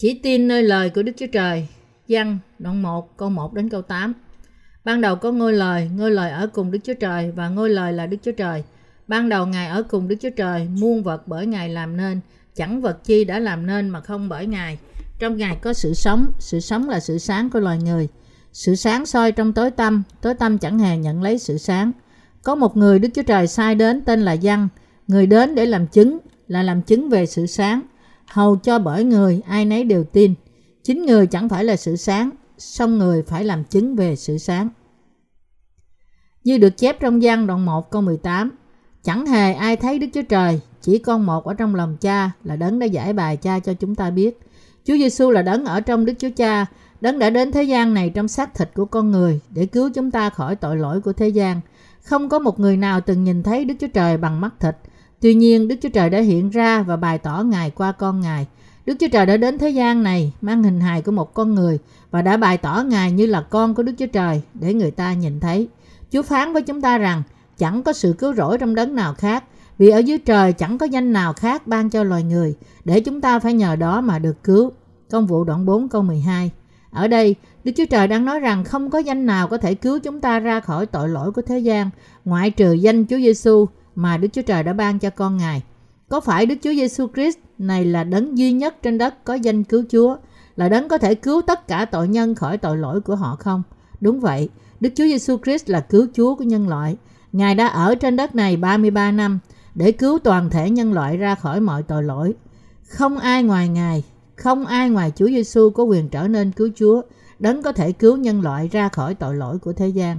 Chỉ tin nơi lời của Đức Chúa Trời. Văn đoạn 1 câu 1 đến câu 8. Ban đầu có ngôi lời, ngôi lời ở cùng Đức Chúa Trời và ngôi lời là Đức Chúa Trời. Ban đầu Ngài ở cùng Đức Chúa Trời, muôn vật bởi Ngài làm nên, chẳng vật chi đã làm nên mà không bởi Ngài. Trong Ngài có sự sống, sự sống là sự sáng của loài người. Sự sáng soi trong tối tâm, tối tâm chẳng hề nhận lấy sự sáng. Có một người Đức Chúa Trời sai đến tên là Văn, người đến để làm chứng, là làm chứng về sự sáng hầu cho bởi người ai nấy đều tin. Chính người chẳng phải là sự sáng, song người phải làm chứng về sự sáng. Như được chép trong gian đoạn 1 câu 18, chẳng hề ai thấy Đức Chúa Trời, chỉ con một ở trong lòng cha là đấng đã giải bài cha cho chúng ta biết. Chúa Giêsu là đấng ở trong Đức Chúa Cha, đấng đã đến thế gian này trong xác thịt của con người để cứu chúng ta khỏi tội lỗi của thế gian. Không có một người nào từng nhìn thấy Đức Chúa Trời bằng mắt thịt, Tuy nhiên, Đức Chúa Trời đã hiện ra và bày tỏ Ngài qua con Ngài. Đức Chúa Trời đã đến thế gian này mang hình hài của một con người và đã bày tỏ Ngài như là con của Đức Chúa Trời để người ta nhìn thấy. Chúa phán với chúng ta rằng chẳng có sự cứu rỗi trong đấng nào khác vì ở dưới trời chẳng có danh nào khác ban cho loài người để chúng ta phải nhờ đó mà được cứu. Công vụ đoạn 4 câu 12 Ở đây, Đức Chúa Trời đang nói rằng không có danh nào có thể cứu chúng ta ra khỏi tội lỗi của thế gian ngoại trừ danh Chúa Giêsu mà Đức Chúa Trời đã ban cho con Ngài. Có phải Đức Chúa Giêsu Christ này là đấng duy nhất trên đất có danh cứu Chúa, là đấng có thể cứu tất cả tội nhân khỏi tội lỗi của họ không? Đúng vậy, Đức Chúa Giêsu Christ là cứu Chúa của nhân loại. Ngài đã ở trên đất này 33 năm để cứu toàn thể nhân loại ra khỏi mọi tội lỗi. Không ai ngoài Ngài, không ai ngoài Chúa Giêsu có quyền trở nên cứu Chúa, đấng có thể cứu nhân loại ra khỏi tội lỗi của thế gian.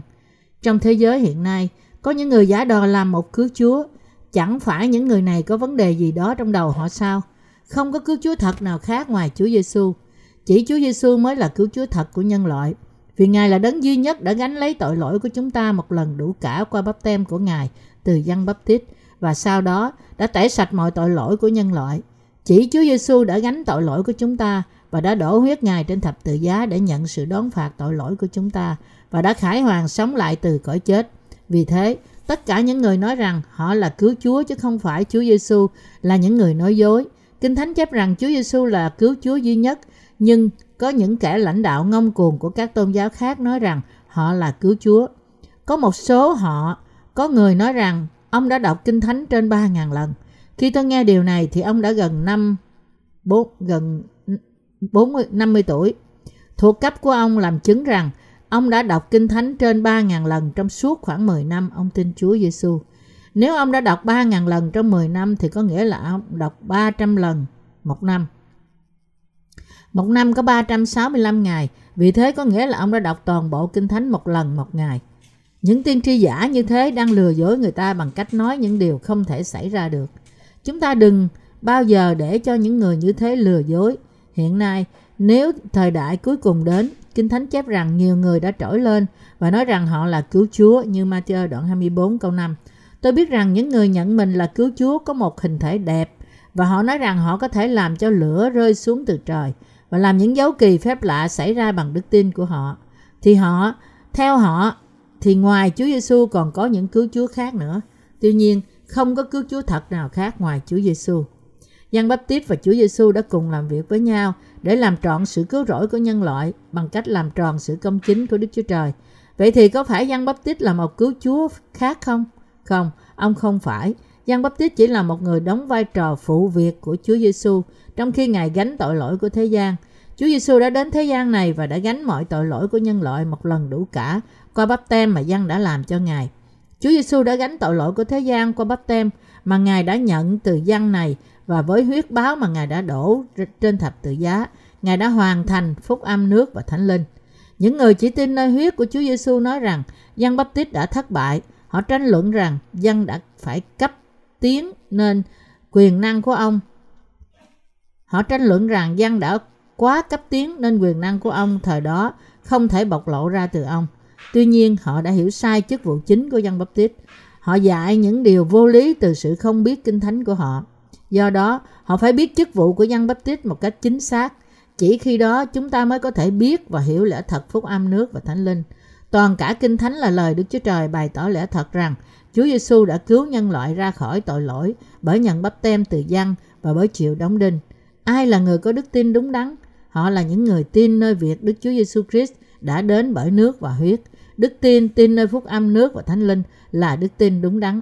Trong thế giới hiện nay, có những người giả đò làm một cứu Chúa. Chẳng phải những người này có vấn đề gì đó trong đầu họ sao? Không có cứu Chúa thật nào khác ngoài Chúa Giêsu. Chỉ Chúa Giêsu mới là cứu Chúa thật của nhân loại. Vì Ngài là đấng duy nhất đã gánh lấy tội lỗi của chúng ta một lần đủ cả qua bắp tem của Ngài từ dân bắp tít và sau đó đã tẩy sạch mọi tội lỗi của nhân loại. Chỉ Chúa Giêsu đã gánh tội lỗi của chúng ta và đã đổ huyết Ngài trên thập tự giá để nhận sự đón phạt tội lỗi của chúng ta và đã khải hoàn sống lại từ cõi chết. Vì thế, tất cả những người nói rằng họ là cứu Chúa chứ không phải Chúa Giêsu là những người nói dối. Kinh Thánh chép rằng Chúa Giêsu là cứu Chúa duy nhất, nhưng có những kẻ lãnh đạo ngông cuồng của các tôn giáo khác nói rằng họ là cứu Chúa. Có một số họ, có người nói rằng ông đã đọc Kinh Thánh trên 3.000 lần. Khi tôi nghe điều này thì ông đã gần năm 4, gần 40, 50 tuổi. Thuộc cấp của ông làm chứng rằng Ông đã đọc Kinh Thánh trên 3.000 lần trong suốt khoảng 10 năm ông tin Chúa Giêsu. Nếu ông đã đọc 3.000 lần trong 10 năm thì có nghĩa là ông đọc 300 lần một năm. Một năm có 365 ngày, vì thế có nghĩa là ông đã đọc toàn bộ Kinh Thánh một lần một ngày. Những tiên tri giả như thế đang lừa dối người ta bằng cách nói những điều không thể xảy ra được. Chúng ta đừng bao giờ để cho những người như thế lừa dối. Hiện nay, nếu thời đại cuối cùng đến, Kinh Thánh chép rằng nhiều người đã trỗi lên và nói rằng họ là cứu Chúa như Matthew đoạn 24 câu 5. Tôi biết rằng những người nhận mình là cứu Chúa có một hình thể đẹp và họ nói rằng họ có thể làm cho lửa rơi xuống từ trời và làm những dấu kỳ phép lạ xảy ra bằng đức tin của họ. Thì họ, theo họ, thì ngoài Chúa Giêsu còn có những cứu Chúa khác nữa. Tuy nhiên, không có cứu Chúa thật nào khác ngoài Chúa Giêsu. Giăng Báp Tít và Chúa Giêsu đã cùng làm việc với nhau để làm trọn sự cứu rỗi của nhân loại bằng cách làm tròn sự công chính của Đức Chúa Trời. Vậy thì có phải Giăng Báp Tít là một cứu Chúa khác không? Không, ông không phải. Giăng Báp Tít chỉ là một người đóng vai trò phụ việc của Chúa Giêsu trong khi Ngài gánh tội lỗi của thế gian. Chúa Giêsu đã đến thế gian này và đã gánh mọi tội lỗi của nhân loại một lần đủ cả qua bắp tem mà Giăng đã làm cho Ngài. Chúa Giêsu đã gánh tội lỗi của thế gian qua bắp tem mà Ngài đã nhận từ Giăng này và với huyết báo mà Ngài đã đổ trên thập tự giá, Ngài đã hoàn thành phúc âm nước và thánh linh. Những người chỉ tin nơi huyết của Chúa Giêsu nói rằng dân bắp tít đã thất bại. Họ tranh luận rằng dân đã phải cấp tiến nên quyền năng của ông. Họ tranh luận rằng dân đã quá cấp tiến nên quyền năng của ông thời đó không thể bộc lộ ra từ ông. Tuy nhiên, họ đã hiểu sai chức vụ chính của dân bắp tít. Họ dạy những điều vô lý từ sự không biết kinh thánh của họ. Do đó, họ phải biết chức vụ của dân Baptist tít một cách chính xác. Chỉ khi đó chúng ta mới có thể biết và hiểu lẽ thật phúc âm nước và thánh linh. Toàn cả kinh thánh là lời Đức Chúa Trời bày tỏ lẽ thật rằng Chúa Giêsu đã cứu nhân loại ra khỏi tội lỗi bởi nhận bắp tem từ dân và bởi chịu đóng đinh. Ai là người có đức tin đúng đắn? Họ là những người tin nơi việc Đức Chúa Giêsu Christ đã đến bởi nước và huyết. Đức tin tin nơi phúc âm nước và thánh linh là đức tin đúng đắn.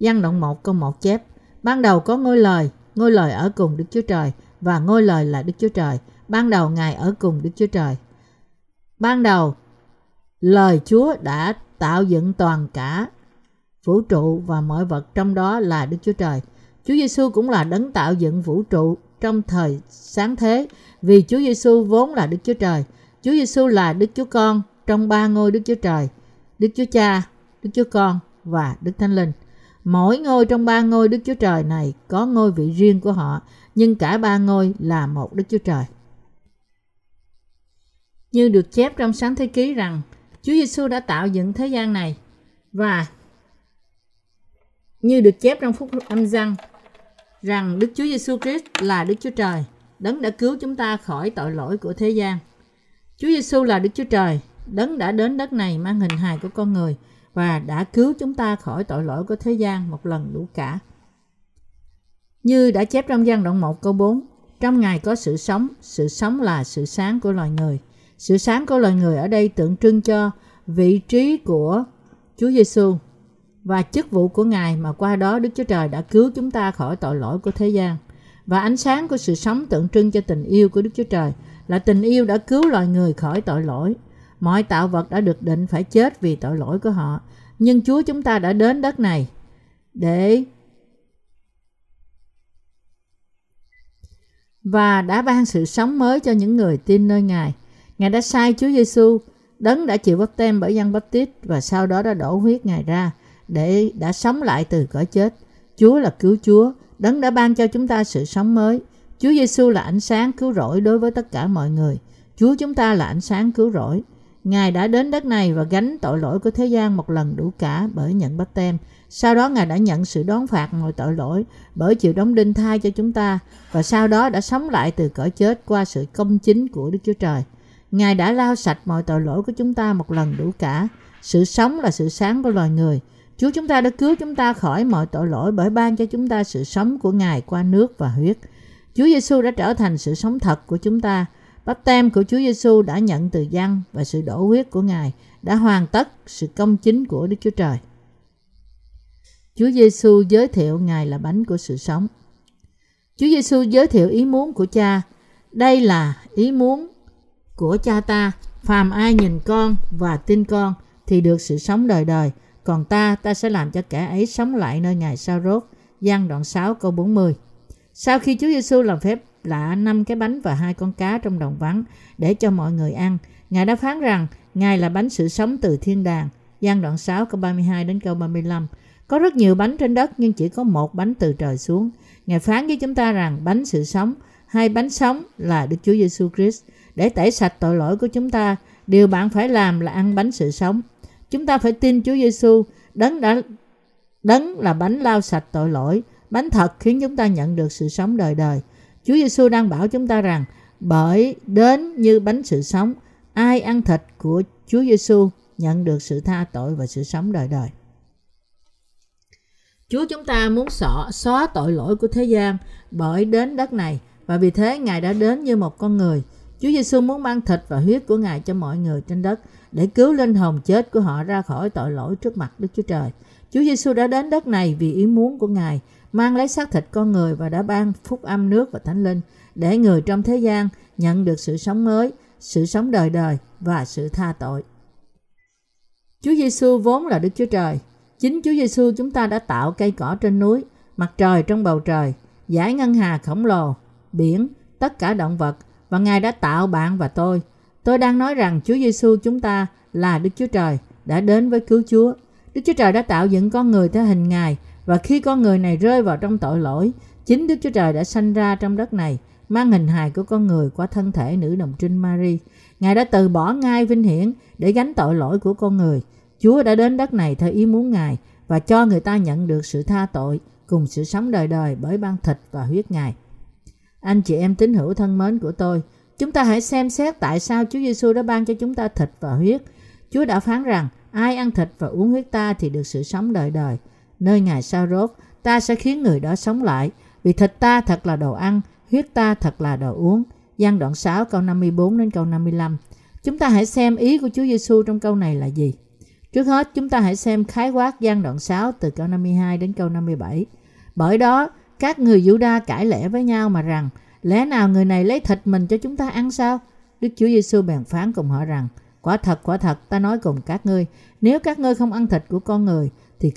Văn đoạn 1 câu 1 chép Ban đầu có ngôi lời, ngôi lời ở cùng Đức Chúa Trời và ngôi lời là Đức Chúa Trời. Ban đầu Ngài ở cùng Đức Chúa Trời. Ban đầu, lời Chúa đã tạo dựng toàn cả vũ trụ và mọi vật trong đó là Đức Chúa Trời. Chúa Giêsu cũng là đấng tạo dựng vũ trụ trong thời sáng thế vì Chúa Giêsu vốn là Đức Chúa Trời. Chúa Giêsu là Đức Chúa Con trong ba ngôi Đức Chúa Trời, Đức Chúa Cha, Đức Chúa Con và Đức Thánh Linh. Mỗi ngôi trong ba ngôi Đức Chúa Trời này có ngôi vị riêng của họ, nhưng cả ba ngôi là một Đức Chúa Trời. Như được chép trong sáng thế ký rằng Chúa Giêsu đã tạo dựng thế gian này và như được chép trong phúc âm răng rằng Đức Chúa Giêsu Christ là Đức Chúa Trời, đấng đã cứu chúng ta khỏi tội lỗi của thế gian. Chúa Giêsu là Đức Chúa Trời, đấng đã đến đất này mang hình hài của con người và đã cứu chúng ta khỏi tội lỗi của thế gian một lần đủ cả. Như đã chép trong gian đoạn 1 câu 4, trong Ngài có sự sống, sự sống là sự sáng của loài người. Sự sáng của loài người ở đây tượng trưng cho vị trí của Chúa Giêsu và chức vụ của Ngài mà qua đó Đức Chúa Trời đã cứu chúng ta khỏi tội lỗi của thế gian. Và ánh sáng của sự sống tượng trưng cho tình yêu của Đức Chúa Trời là tình yêu đã cứu loài người khỏi tội lỗi. Mọi tạo vật đã được định phải chết vì tội lỗi của họ. Nhưng Chúa chúng ta đã đến đất này để và đã ban sự sống mới cho những người tin nơi Ngài. Ngài đã sai Chúa Giêsu, đấng đã chịu bắp tem bởi dân bắp tít và sau đó đã đổ huyết Ngài ra để đã sống lại từ cõi chết. Chúa là cứu Chúa, đấng đã ban cho chúng ta sự sống mới. Chúa Giêsu là ánh sáng cứu rỗi đối với tất cả mọi người. Chúa chúng ta là ánh sáng cứu rỗi. Ngài đã đến đất này và gánh tội lỗi của thế gian một lần đủ cả bởi nhận bắp tem. Sau đó Ngài đã nhận sự đón phạt mọi tội lỗi bởi chịu đóng đinh thai cho chúng ta và sau đó đã sống lại từ cõi chết qua sự công chính của Đức Chúa Trời. Ngài đã lau sạch mọi tội lỗi của chúng ta một lần đủ cả. Sự sống là sự sáng của loài người. Chúa chúng ta đã cứu chúng ta khỏi mọi tội lỗi bởi ban cho chúng ta sự sống của Ngài qua nước và huyết. Chúa Giêsu đã trở thành sự sống thật của chúng ta. Bắp tem của Chúa Giêsu đã nhận từ dân và sự đổ huyết của Ngài đã hoàn tất sự công chính của Đức Chúa Trời. Chúa Giêsu giới thiệu Ngài là bánh của sự sống. Chúa Giêsu giới thiệu ý muốn của Cha. Đây là ý muốn của Cha ta. Phàm ai nhìn con và tin con thì được sự sống đời đời. Còn ta, ta sẽ làm cho kẻ ấy sống lại nơi Ngài sao rốt. Giăng đoạn 6 câu 40 Sau khi Chúa Giêsu làm phép lạ năm cái bánh và hai con cá trong đồng vắng để cho mọi người ăn, Ngài đã phán rằng Ngài là bánh sự sống từ thiên đàng. Giang đoạn 6 câu 32 đến câu 35 Có rất nhiều bánh trên đất nhưng chỉ có một bánh từ trời xuống. Ngài phán với chúng ta rằng bánh sự sống, hai bánh sống là Đức Chúa Giêsu Christ. Để tẩy sạch tội lỗi của chúng ta, điều bạn phải làm là ăn bánh sự sống. Chúng ta phải tin Chúa Giêsu đấng đã đấng là bánh lau sạch tội lỗi, bánh thật khiến chúng ta nhận được sự sống đời đời. Chúa Giêsu đang bảo chúng ta rằng bởi đến như bánh sự sống, ai ăn thịt của Chúa Giêsu nhận được sự tha tội và sự sống đời đời. Chúa chúng ta muốn xóa, xóa tội lỗi của thế gian bởi đến đất này và vì thế Ngài đã đến như một con người. Chúa Giêsu muốn mang thịt và huyết của Ngài cho mọi người trên đất để cứu linh hồn chết của họ ra khỏi tội lỗi trước mặt Đức Chúa Trời. Chúa Giêsu đã đến đất này vì ý muốn của Ngài, mang lấy xác thịt con người và đã ban phúc âm nước và thánh linh để người trong thế gian nhận được sự sống mới, sự sống đời đời và sự tha tội. Chúa Giêsu vốn là Đức Chúa Trời. Chính Chúa Giêsu chúng ta đã tạo cây cỏ trên núi, mặt trời trong bầu trời, giải ngân hà khổng lồ, biển, tất cả động vật và Ngài đã tạo bạn và tôi. Tôi đang nói rằng Chúa Giêsu chúng ta là Đức Chúa Trời đã đến với cứu Chúa. Đức Chúa Trời đã tạo dựng con người theo hình Ngài và khi con người này rơi vào trong tội lỗi, chính Đức Chúa Trời đã sanh ra trong đất này, mang hình hài của con người qua thân thể nữ đồng trinh Mary. Ngài đã từ bỏ ngai vinh hiển để gánh tội lỗi của con người. Chúa đã đến đất này theo ý muốn Ngài và cho người ta nhận được sự tha tội cùng sự sống đời đời bởi ban thịt và huyết Ngài. Anh chị em tín hữu thân mến của tôi, chúng ta hãy xem xét tại sao Chúa Giêsu đã ban cho chúng ta thịt và huyết. Chúa đã phán rằng ai ăn thịt và uống huyết ta thì được sự sống đời đời. Nơi Ngài sao rốt, ta sẽ khiến người đó sống lại. Vì thịt ta thật là đồ ăn, huyết ta thật là đồ uống. Giăng đoạn 6 câu 54 đến câu 55. Chúng ta hãy xem ý của Chúa Giêsu trong câu này là gì. Trước hết, chúng ta hãy xem khái quát gian đoạn 6 từ câu 52 đến câu 57. Bởi đó, các người Juda cãi lẽ với nhau mà rằng, lẽ nào người này lấy thịt mình cho chúng ta ăn sao? Đức Chúa Giêsu bèn phán cùng họ rằng, quả thật, quả thật, ta nói cùng các ngươi, nếu các ngươi không ăn thịt của con người, thì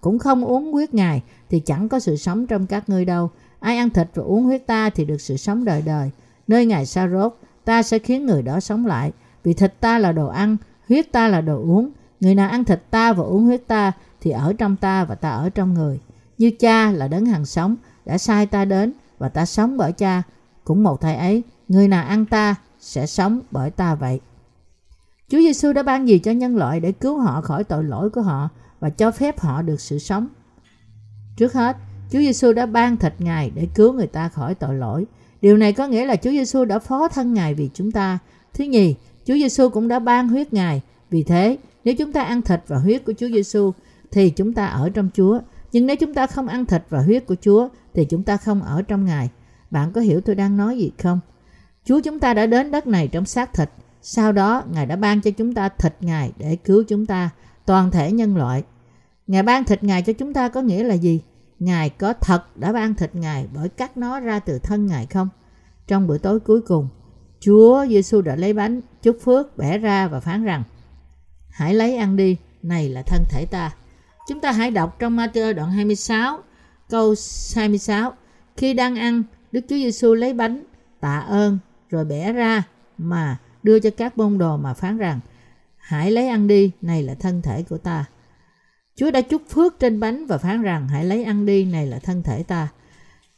cũng không uống huyết Ngài, thì chẳng có sự sống trong các ngươi đâu. Ai ăn thịt và uống huyết ta thì được sự sống đời đời. Nơi Ngài sa rốt, ta sẽ khiến người đó sống lại. Vì thịt ta là đồ ăn, huyết ta là đồ uống. Người nào ăn thịt ta và uống huyết ta thì ở trong ta và ta ở trong người. Như cha là đấng hàng sống, đã sai ta đến và ta sống bởi cha. Cũng một thầy ấy, người nào ăn ta sẽ sống bởi ta vậy. Chúa Giêsu đã ban gì cho nhân loại để cứu họ khỏi tội lỗi của họ và cho phép họ được sự sống. Trước hết, Chúa Giêsu đã ban thịt Ngài để cứu người ta khỏi tội lỗi. Điều này có nghĩa là Chúa Giêsu đã phó thân Ngài vì chúng ta. Thứ nhì, Chúa Giêsu cũng đã ban huyết Ngài. Vì thế, nếu chúng ta ăn thịt và huyết của Chúa Giêsu thì chúng ta ở trong Chúa. Nhưng nếu chúng ta không ăn thịt và huyết của Chúa thì chúng ta không ở trong Ngài. Bạn có hiểu tôi đang nói gì không? Chúa chúng ta đã đến đất này trong xác thịt. Sau đó, Ngài đã ban cho chúng ta thịt Ngài để cứu chúng ta, toàn thể nhân loại. Ngài ban thịt Ngài cho chúng ta có nghĩa là gì? Ngài có thật đã ban thịt Ngài bởi cắt nó ra từ thân Ngài không? Trong bữa tối cuối cùng, Chúa Giêsu đã lấy bánh, chúc phước, bẻ ra và phán rằng Hãy lấy ăn đi, này là thân thể ta. Chúng ta hãy đọc trong Matthew đoạn 26, câu 26. Khi đang ăn, Đức Chúa Giêsu lấy bánh, tạ ơn, rồi bẻ ra mà đưa cho các môn đồ mà phán rằng Hãy lấy ăn đi, này là thân thể của ta. Chúa đã chúc phước trên bánh và phán rằng hãy lấy ăn đi, này là thân thể ta.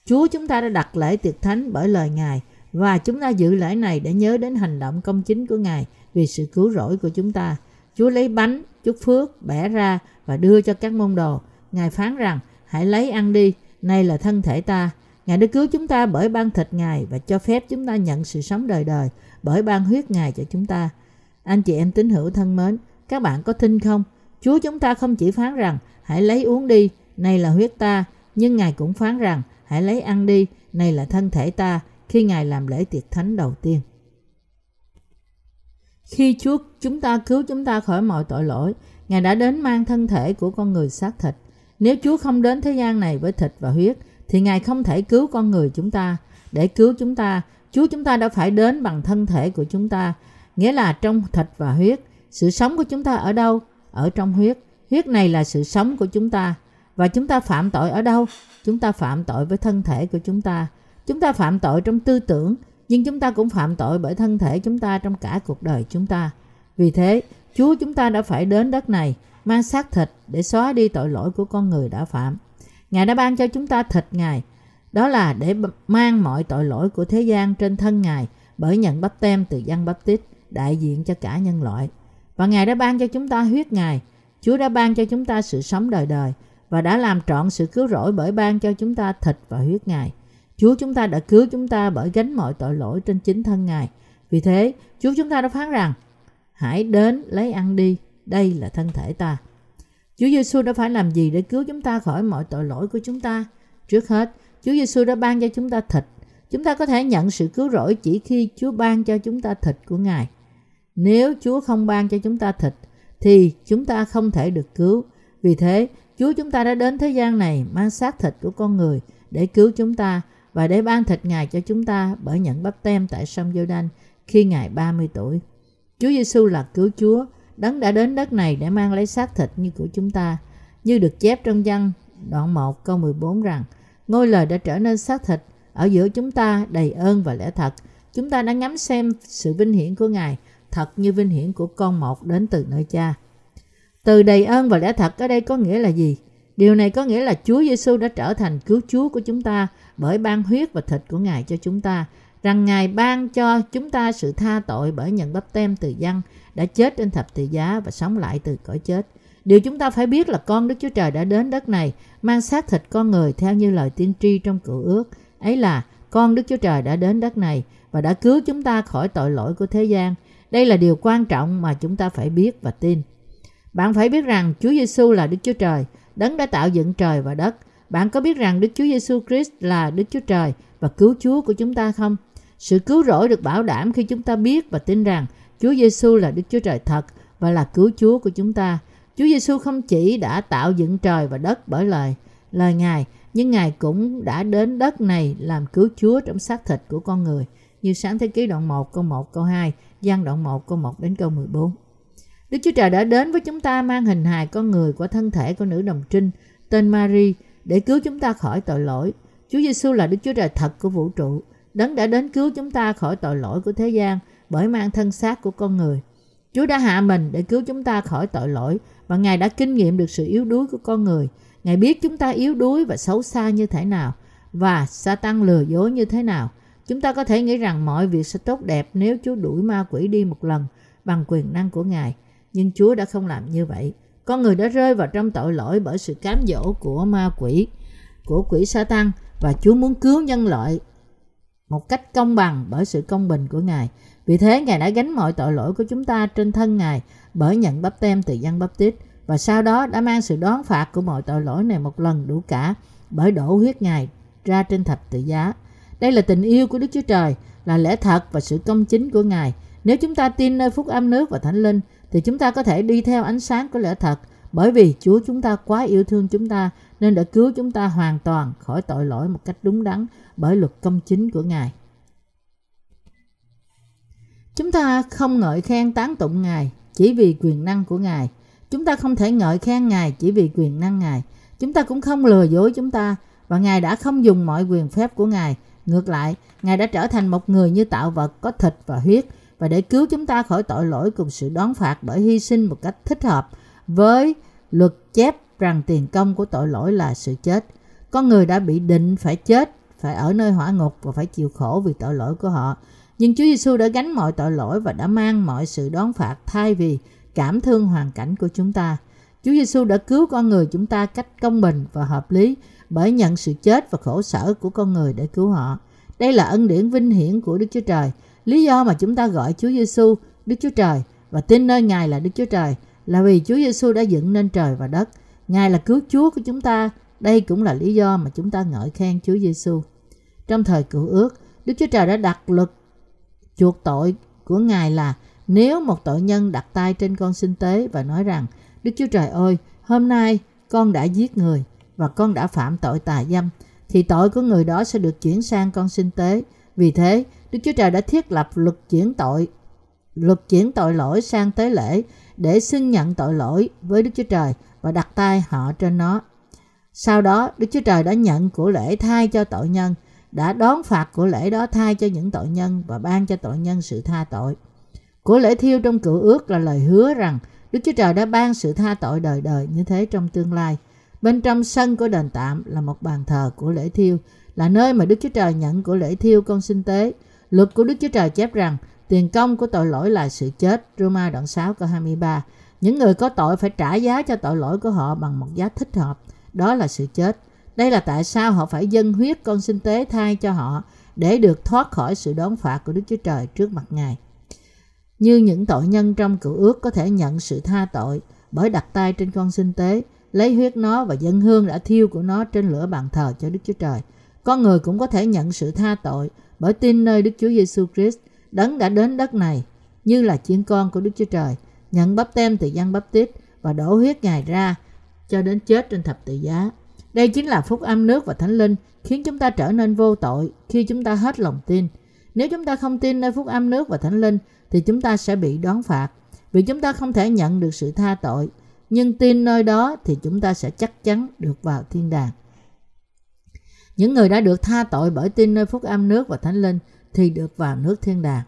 Chúa chúng ta đã đặt lễ tiệc thánh bởi lời Ngài và chúng ta giữ lễ này để nhớ đến hành động công chính của Ngài vì sự cứu rỗi của chúng ta. Chúa lấy bánh, chúc phước, bẻ ra và đưa cho các môn đồ. Ngài phán rằng hãy lấy ăn đi, này là thân thể ta. Ngài đã cứu chúng ta bởi ban thịt Ngài và cho phép chúng ta nhận sự sống đời đời bởi ban huyết Ngài cho chúng ta. Anh chị em tín hữu thân mến, các bạn có tin không? Chúa chúng ta không chỉ phán rằng hãy lấy uống đi, này là huyết ta, nhưng Ngài cũng phán rằng hãy lấy ăn đi, này là thân thể ta khi Ngài làm lễ tiệc thánh đầu tiên. Khi Chúa chúng ta cứu chúng ta khỏi mọi tội lỗi, Ngài đã đến mang thân thể của con người xác thịt. Nếu Chúa không đến thế gian này với thịt và huyết, thì Ngài không thể cứu con người chúng ta. Để cứu chúng ta, Chúa chúng ta đã phải đến bằng thân thể của chúng ta, nghĩa là trong thịt và huyết. Sự sống của chúng ta ở đâu? Ở trong huyết. Huyết này là sự sống của chúng ta. Và chúng ta phạm tội ở đâu? Chúng ta phạm tội với thân thể của chúng ta. Chúng ta phạm tội trong tư tưởng, nhưng chúng ta cũng phạm tội bởi thân thể chúng ta trong cả cuộc đời chúng ta. Vì thế, Chúa chúng ta đã phải đến đất này, mang xác thịt để xóa đi tội lỗi của con người đã phạm. Ngài đã ban cho chúng ta thịt Ngài, đó là để mang mọi tội lỗi của thế gian trên thân Ngài bởi nhận bắp tem từ dân bắp tít, đại diện cho cả nhân loại. Và Ngài đã ban cho chúng ta huyết Ngài. Chúa đã ban cho chúng ta sự sống đời đời và đã làm trọn sự cứu rỗi bởi ban cho chúng ta thịt và huyết Ngài. Chúa chúng ta đã cứu chúng ta bởi gánh mọi tội lỗi trên chính thân Ngài. Vì thế, Chúa chúng ta đã phán rằng, hãy đến lấy ăn đi, đây là thân thể ta. Chúa Giêsu đã phải làm gì để cứu chúng ta khỏi mọi tội lỗi của chúng ta? Trước hết, Chúa Giêsu đã ban cho chúng ta thịt. Chúng ta có thể nhận sự cứu rỗi chỉ khi Chúa ban cho chúng ta thịt của Ngài. Nếu Chúa không ban cho chúng ta thịt, thì chúng ta không thể được cứu. Vì thế, Chúa chúng ta đã đến thế gian này mang xác thịt của con người để cứu chúng ta và để ban thịt Ngài cho chúng ta bởi nhận bắp tem tại sông giô đanh khi Ngài 30 tuổi. Chúa Giêsu là cứu Chúa, đấng đã đến đất này để mang lấy xác thịt như của chúng ta. Như được chép trong văn đoạn 1 câu 14 rằng ngôi lời đã trở nên xác thịt ở giữa chúng ta đầy ơn và lẽ thật. Chúng ta đã ngắm xem sự vinh hiển của Ngài thật như vinh hiển của con một đến từ nơi cha. Từ đầy ơn và lẽ thật ở đây có nghĩa là gì? Điều này có nghĩa là Chúa Giêsu đã trở thành cứu Chúa của chúng ta bởi ban huyết và thịt của Ngài cho chúng ta, rằng Ngài ban cho chúng ta sự tha tội bởi nhận bắp tem từ dân đã chết trên thập tự giá và sống lại từ cõi chết. Điều chúng ta phải biết là con Đức Chúa Trời đã đến đất này mang xác thịt con người theo như lời tiên tri trong cựu ước. Ấy là con Đức Chúa Trời đã đến đất này và đã cứu chúng ta khỏi tội lỗi của thế gian. Đây là điều quan trọng mà chúng ta phải biết và tin. Bạn phải biết rằng Chúa Giêsu là Đức Chúa Trời, đấng đã tạo dựng trời và đất. Bạn có biết rằng Đức Chúa Giêsu Christ là Đức Chúa Trời và cứu Chúa của chúng ta không? Sự cứu rỗi được bảo đảm khi chúng ta biết và tin rằng Chúa Giêsu là Đức Chúa Trời thật và là cứu Chúa của chúng ta. Chúa Giêsu không chỉ đã tạo dựng trời và đất bởi lời lời Ngài, nhưng Ngài cũng đã đến đất này làm cứu Chúa trong xác thịt của con người, như sáng thế ký đoạn 1 câu 1 câu 2, gian đoạn 1 câu 1 đến câu 14. Đức Chúa Trời đã đến với chúng ta mang hình hài con người của thân thể của nữ đồng trinh tên Mary để cứu chúng ta khỏi tội lỗi. Chúa Giêsu là Đức Chúa Trời thật của vũ trụ. Đấng đã đến cứu chúng ta khỏi tội lỗi của thế gian bởi mang thân xác của con người. Chúa đã hạ mình để cứu chúng ta khỏi tội lỗi và Ngài đã kinh nghiệm được sự yếu đuối của con người. Ngài biết chúng ta yếu đuối và xấu xa như thế nào và Satan lừa dối như thế nào. Chúng ta có thể nghĩ rằng mọi việc sẽ tốt đẹp nếu Chúa đuổi ma quỷ đi một lần bằng quyền năng của Ngài. Nhưng Chúa đã không làm như vậy. Con người đã rơi vào trong tội lỗi bởi sự cám dỗ của ma quỷ, của quỷ Satan và Chúa muốn cứu nhân loại một cách công bằng bởi sự công bình của Ngài. Vì thế Ngài đã gánh mọi tội lỗi của chúng ta trên thân Ngài bởi nhận bắp tem từ dân bắp tít và sau đó đã mang sự đón phạt của mọi tội lỗi này một lần đủ cả bởi đổ huyết Ngài ra trên thập tự giá. Đây là tình yêu của Đức Chúa Trời, là lẽ thật và sự công chính của Ngài. Nếu chúng ta tin nơi phúc âm nước và thánh linh thì chúng ta có thể đi theo ánh sáng của lẽ thật bởi vì Chúa chúng ta quá yêu thương chúng ta nên đã cứu chúng ta hoàn toàn khỏi tội lỗi một cách đúng đắn bởi luật công chính của Ngài. Chúng ta không ngợi khen tán tụng Ngài chỉ vì quyền năng của Ngài. Chúng ta không thể ngợi khen Ngài chỉ vì quyền năng Ngài. Chúng ta cũng không lừa dối chúng ta và Ngài đã không dùng mọi quyền phép của Ngài. Ngược lại, Ngài đã trở thành một người như tạo vật có thịt và huyết và để cứu chúng ta khỏi tội lỗi cùng sự đón phạt bởi hy sinh một cách thích hợp với luật chép rằng tiền công của tội lỗi là sự chết. Con người đã bị định phải chết, phải ở nơi hỏa ngục và phải chịu khổ vì tội lỗi của họ. Nhưng Chúa Giêsu đã gánh mọi tội lỗi và đã mang mọi sự đón phạt thay vì cảm thương hoàn cảnh của chúng ta. Chúa Giêsu đã cứu con người chúng ta cách công bình và hợp lý bởi nhận sự chết và khổ sở của con người để cứu họ. Đây là ân điển vinh hiển của Đức Chúa Trời. Lý do mà chúng ta gọi Chúa Giêsu Đức Chúa Trời và tin nơi Ngài là Đức Chúa Trời là vì Chúa Giêsu đã dựng nên trời và đất. Ngài là cứu Chúa của chúng ta. Đây cũng là lý do mà chúng ta ngợi khen Chúa Giêsu. Trong thời cựu ước, Đức Chúa Trời đã đặt luật chuộc tội của Ngài là nếu một tội nhân đặt tay trên con sinh tế và nói rằng Đức Chúa Trời ơi, hôm nay con đã giết người và con đã phạm tội tà dâm, thì tội của người đó sẽ được chuyển sang con sinh tế. Vì thế, Đức Chúa Trời đã thiết lập luật chuyển tội, luật chuyển tội lỗi sang tế lễ để xưng nhận tội lỗi với Đức Chúa Trời và đặt tay họ trên nó. Sau đó, Đức Chúa Trời đã nhận của lễ thay cho tội nhân, đã đón phạt của lễ đó thay cho những tội nhân và ban cho tội nhân sự tha tội. Của lễ thiêu trong cựu ước là lời hứa rằng Đức Chúa Trời đã ban sự tha tội đời đời như thế trong tương lai. Bên trong sân của đền tạm là một bàn thờ của lễ thiêu, là nơi mà Đức Chúa Trời nhận của lễ thiêu con sinh tế. Luật của Đức Chúa Trời chép rằng tiền công của tội lỗi là sự chết. Roma đoạn 6 câu 23. Những người có tội phải trả giá cho tội lỗi của họ bằng một giá thích hợp. Đó là sự chết. Đây là tại sao họ phải dâng huyết con sinh tế thay cho họ để được thoát khỏi sự đón phạt của Đức Chúa Trời trước mặt Ngài. Như những tội nhân trong cựu ước có thể nhận sự tha tội bởi đặt tay trên con sinh tế, lấy huyết nó và dân hương đã thiêu của nó trên lửa bàn thờ cho Đức Chúa Trời. Con người cũng có thể nhận sự tha tội bởi tin nơi Đức Chúa Giêsu Christ, đấng đã đến đất này như là chiên con của Đức Chúa Trời, nhận bắp tem từ dân bắp tít và đổ huyết Ngài ra cho đến chết trên thập tự giá. Đây chính là phúc âm nước và thánh linh khiến chúng ta trở nên vô tội khi chúng ta hết lòng tin. Nếu chúng ta không tin nơi phúc âm nước và thánh linh thì chúng ta sẽ bị đón phạt vì chúng ta không thể nhận được sự tha tội. Nhưng tin nơi đó thì chúng ta sẽ chắc chắn được vào thiên đàng. Những người đã được tha tội bởi tin nơi phúc âm nước và thánh linh thì được vào nước thiên đàng.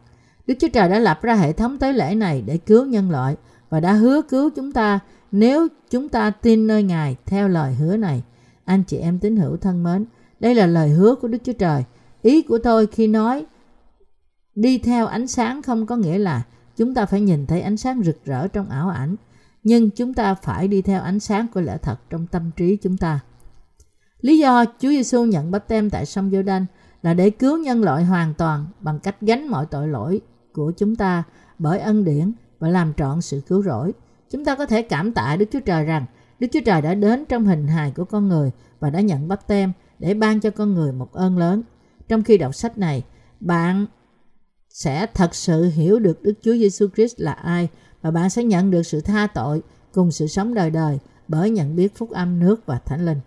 Đức Chúa Trời đã lập ra hệ thống tế lễ này để cứu nhân loại và đã hứa cứu chúng ta nếu chúng ta tin nơi Ngài theo lời hứa này. Anh chị em tín hữu thân mến, đây là lời hứa của Đức Chúa Trời. Ý của tôi khi nói đi theo ánh sáng không có nghĩa là chúng ta phải nhìn thấy ánh sáng rực rỡ trong ảo ảnh, nhưng chúng ta phải đi theo ánh sáng của lẽ thật trong tâm trí chúng ta. Lý do Chúa Giêsu nhận bắp tem tại sông giô đanh là để cứu nhân loại hoàn toàn bằng cách gánh mọi tội lỗi của chúng ta bởi ân điển và làm trọn sự cứu rỗi. Chúng ta có thể cảm tạ Đức Chúa Trời rằng Đức Chúa Trời đã đến trong hình hài của con người và đã nhận bắp tem để ban cho con người một ơn lớn. Trong khi đọc sách này, bạn sẽ thật sự hiểu được Đức Chúa Giêsu Christ là ai và bạn sẽ nhận được sự tha tội cùng sự sống đời đời bởi nhận biết phúc âm nước và thánh linh.